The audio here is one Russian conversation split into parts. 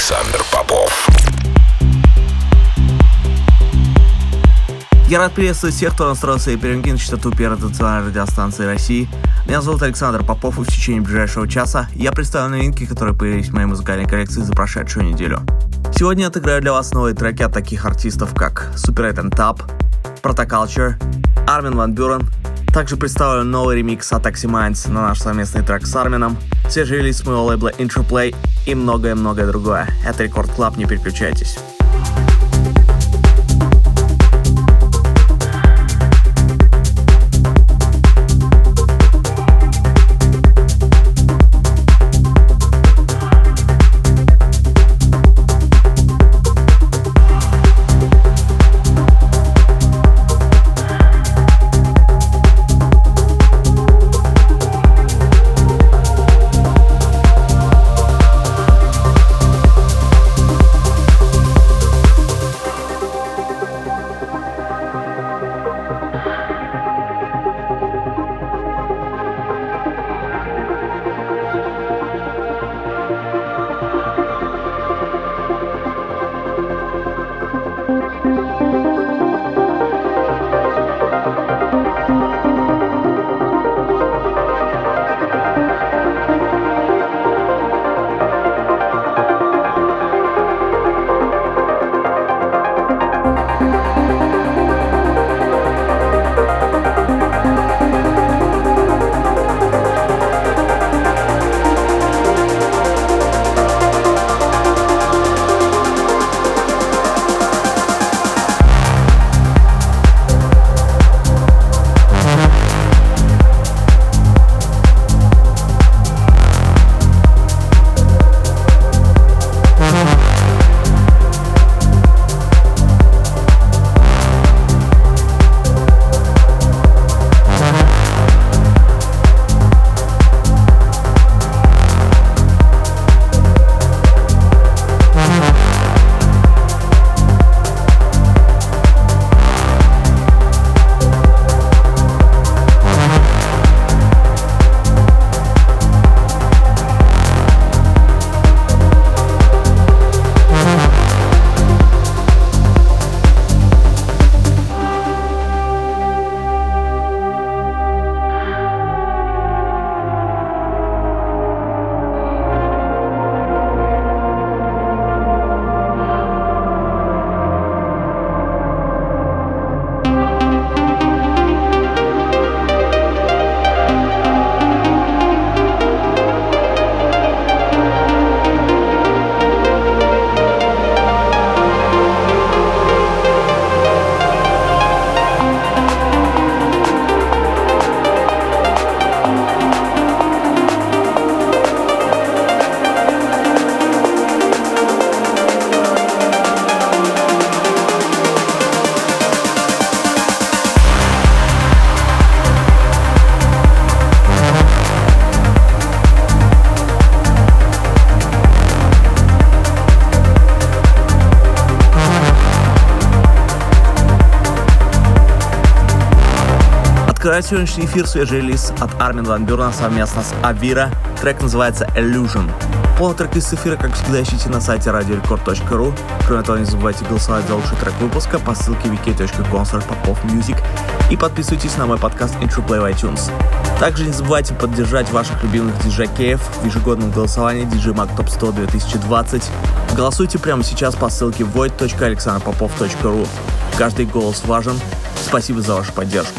Александр Попов. Я рад приветствовать всех, кто настроился и перемкин частоту первой национальной радиостанции России. Меня зовут Александр Попов, и в течение ближайшего часа я представлю новинки, которые появились в моей музыкальной коллекции за прошедшую неделю. Сегодня я отыграю для вас новые треки от таких артистов, как Super 8 Tap, Protoculture, Армин Ван Бюрен. Также представлю новый ремикс от Minds на наш совместный трек с Армином, свежий релиз с моего лейбла Interplay и многое-многое другое. Это Record Club, не переключайтесь. Открывает сегодняшний эфир свежий релиз от Армин Ван Бюрна совместно с Авира. Трек называется Illusion. Полный трек из эфира, как всегда, ищите на сайте radiorecord.ru. Кроме того, не забывайте голосовать за лучший трек выпуска по ссылке wiki.com popofmusic и подписывайтесь на мой подкаст Intro Play в iTunes. Также не забывайте поддержать ваших любимых диджакеев в ежегодном голосовании DJ Mag Top 100 2020. Голосуйте прямо сейчас по ссылке void.alexanderpopov.ru. Каждый голос важен. Спасибо за вашу поддержку.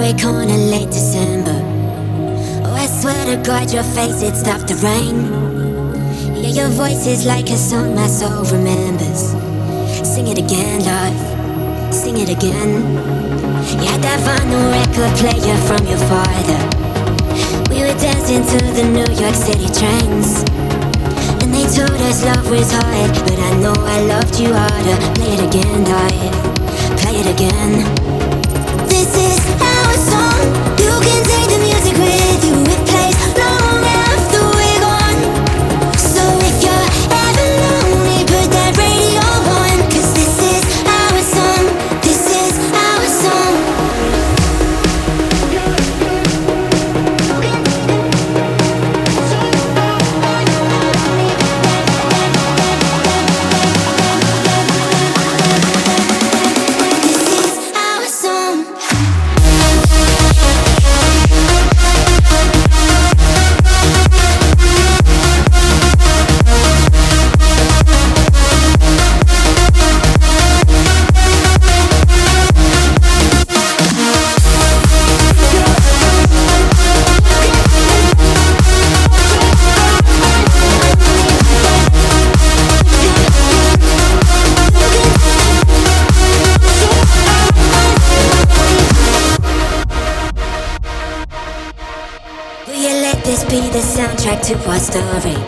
Frozen subway corner late December. Oh, I swear to God, your face, it stopped the rain. Yeah, your voice is like a song my soul remembers. Sing it again, love. Sing it again. Had that vinyl record player from your father. We were dancing to the New York City trains. And they told us love was hard, but I know I loved you harder. Play it again, dog. Play it again. To our story?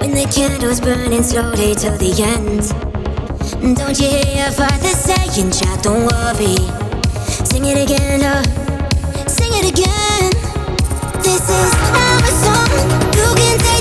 When the candle's burning slowly to the end. Don't you hear your father saying, child, don't worry. Sing it again, oh, sing it again. This is our song. You can take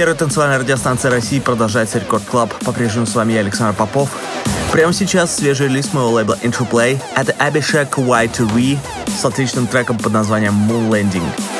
первой танцевальной радиостанции России продолжается Record Club. По-прежнему с вами я, Александр Попов. Прямо сейчас свежий релиз моего лейбла Interplay. Это Abhishek Y2V с отличным треком под названием Moon Landing.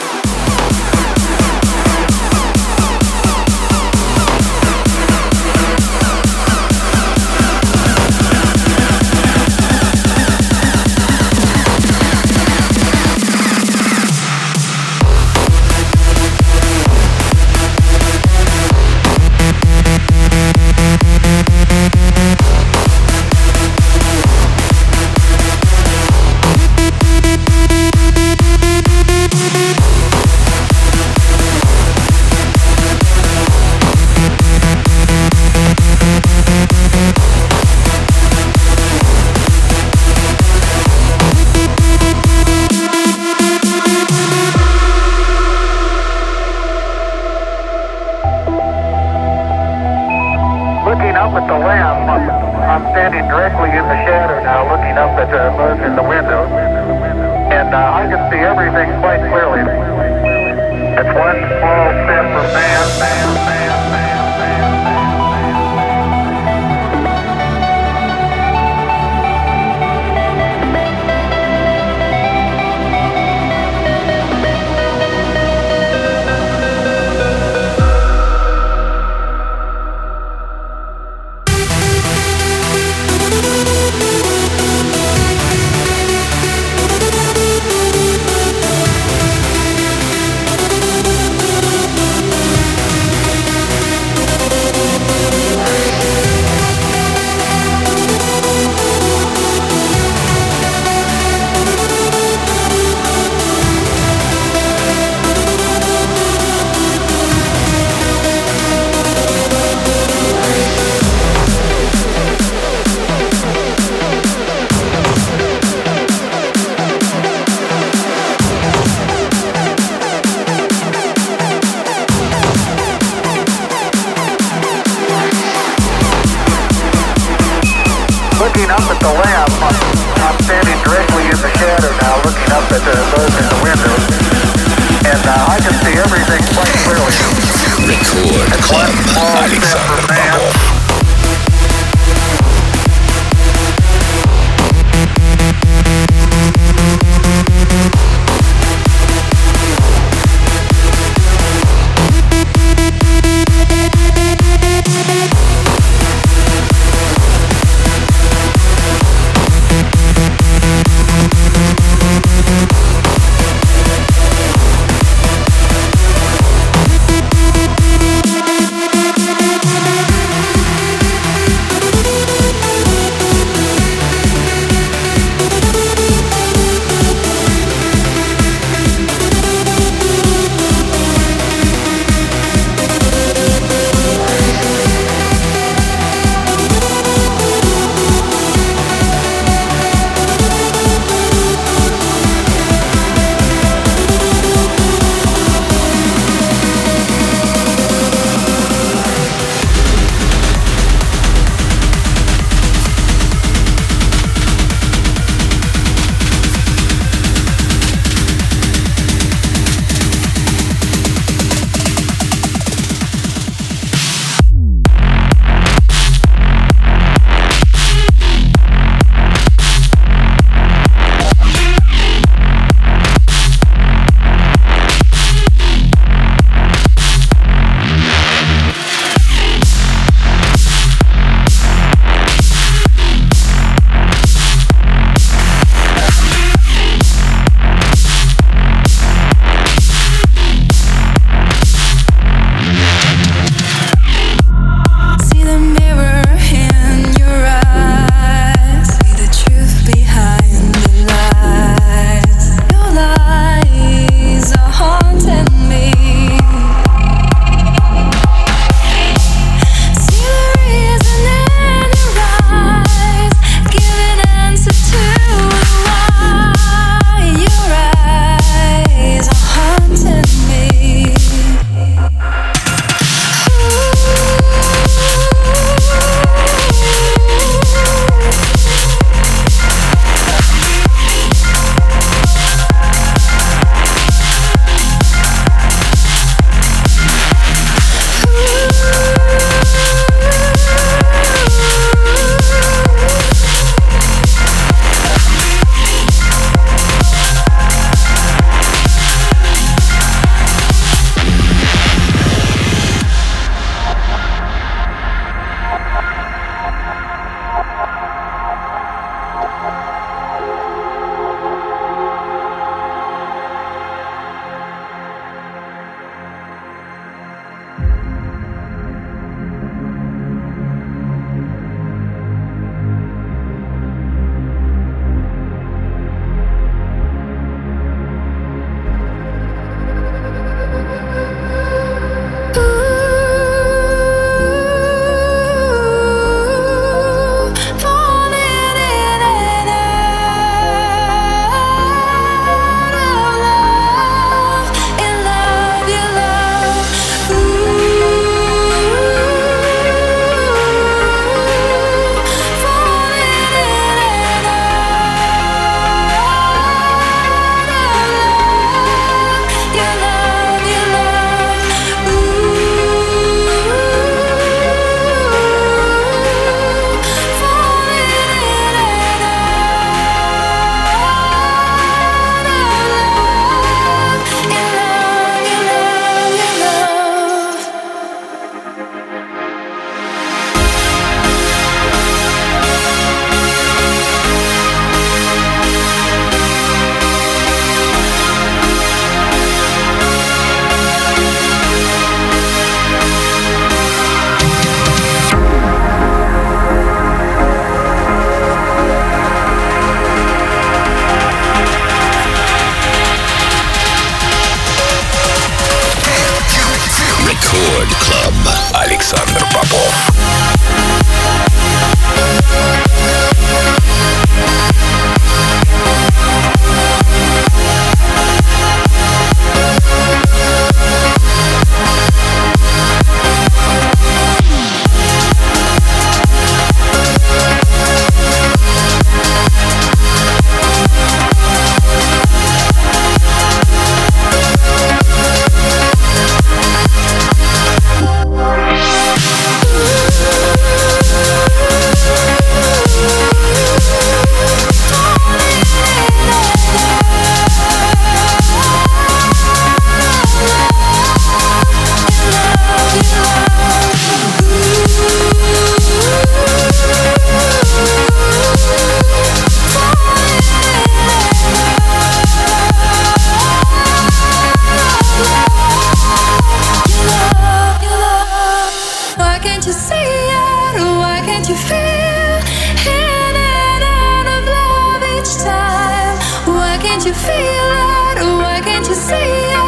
to see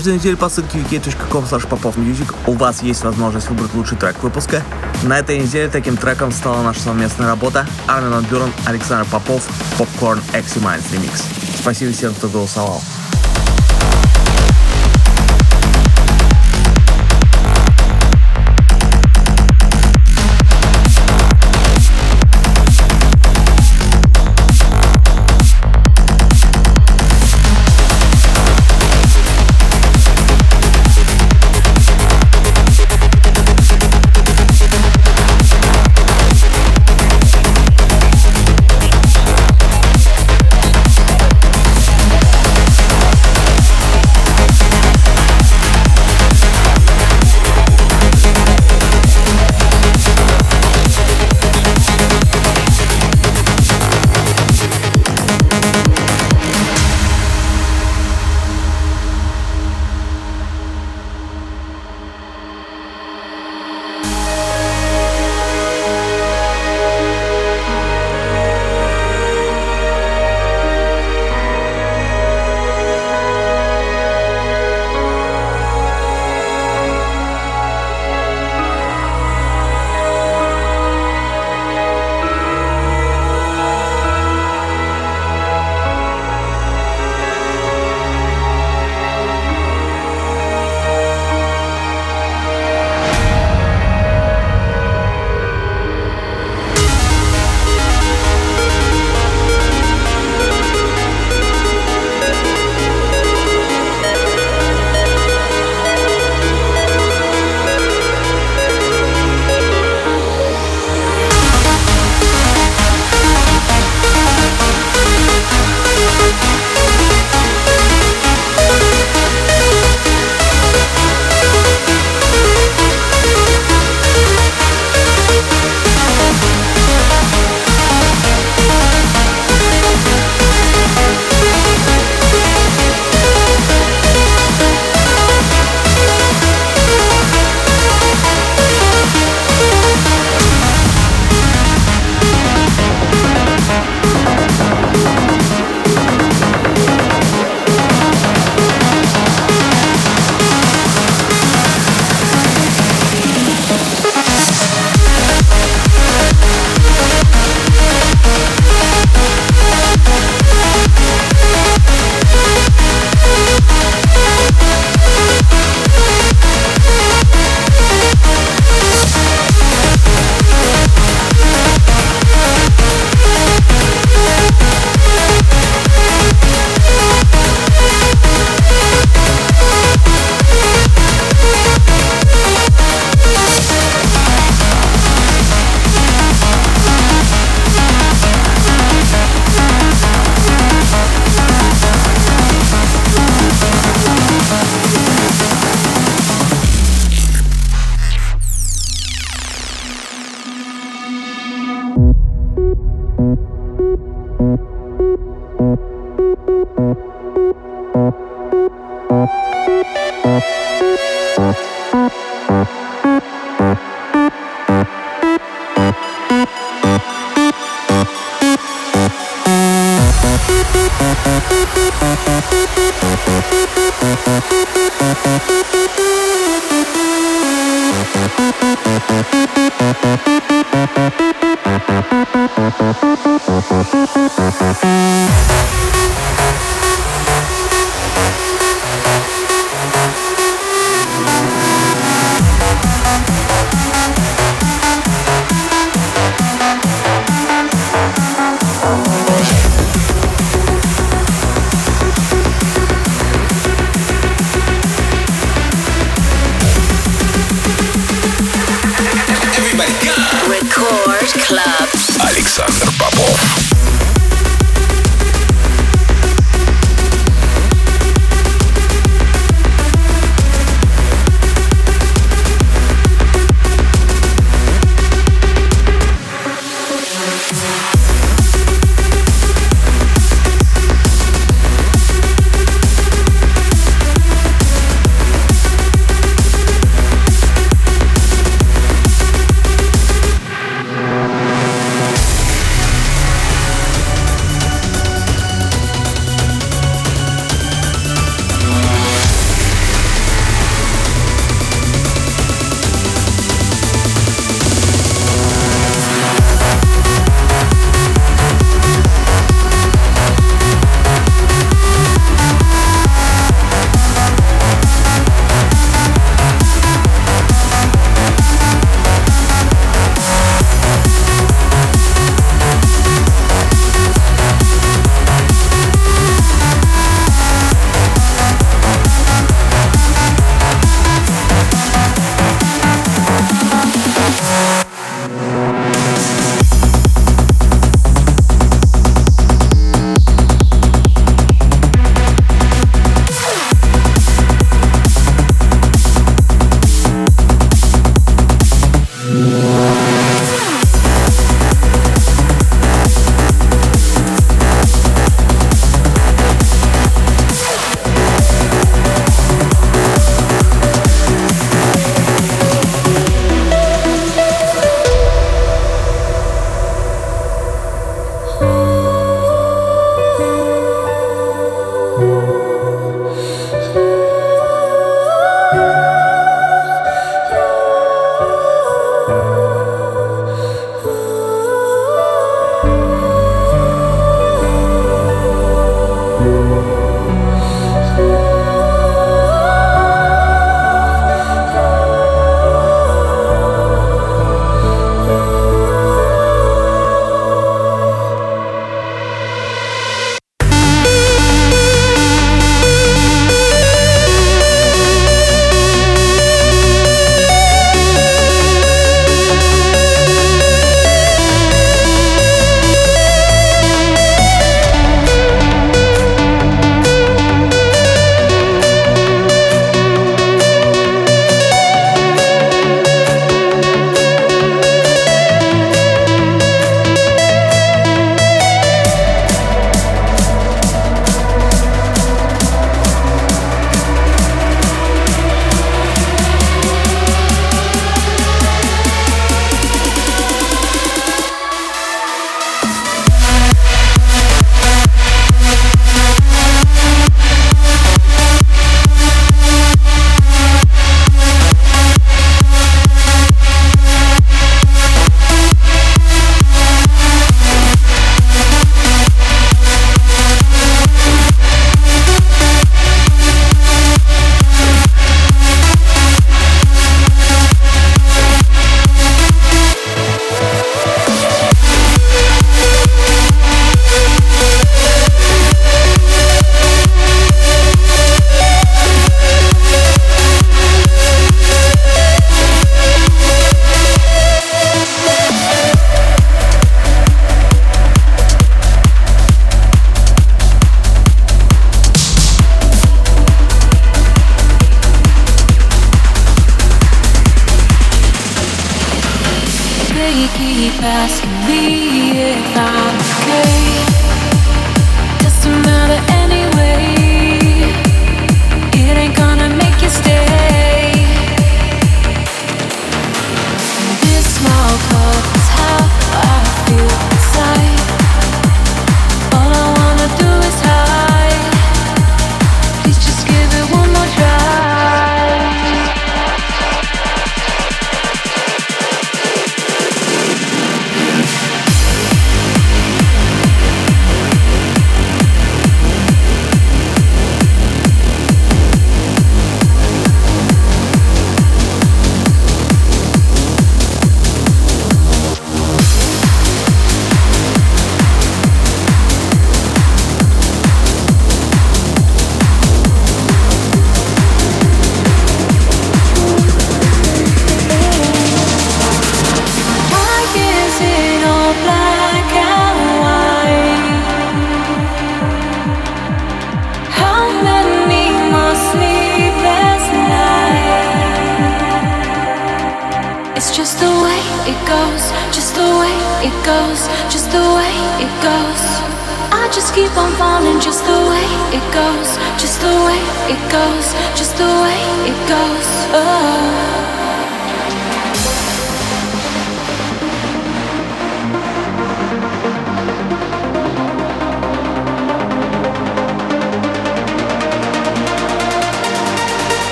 Каждую неделю по ссылке wiki.com popofmusic у вас есть возможность выбрать лучший трек выпуска. На этой неделе таким треком стала наша совместная работа Армин Ван Бюрен, Александр Попов, Popcorn Exi Minds Remix. Спасибо всем, кто голосовал.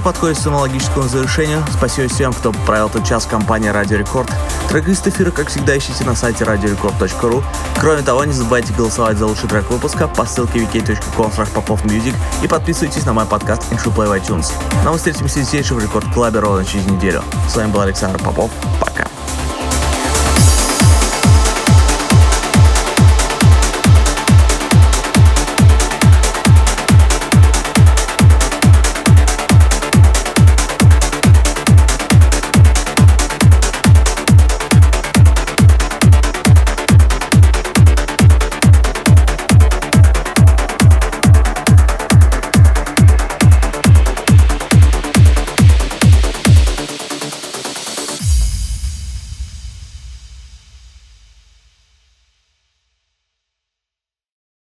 Эфир подходит к самому логическому завершению. Спасибо всем, кто провел этот час в компании Радио Рекорд. Трек-лист эфира, как всегда, ищите на сайте radiorecord.ru. Кроме того, не забывайте голосовать за лучший трек выпуска по ссылке wiki.com и подписывайтесь на мой подкаст InShow Play в iTunes. Но ну, мы встретимся здесь же в Рекорд Клабе ровно через неделю. С вами был Александр Попов. Пока.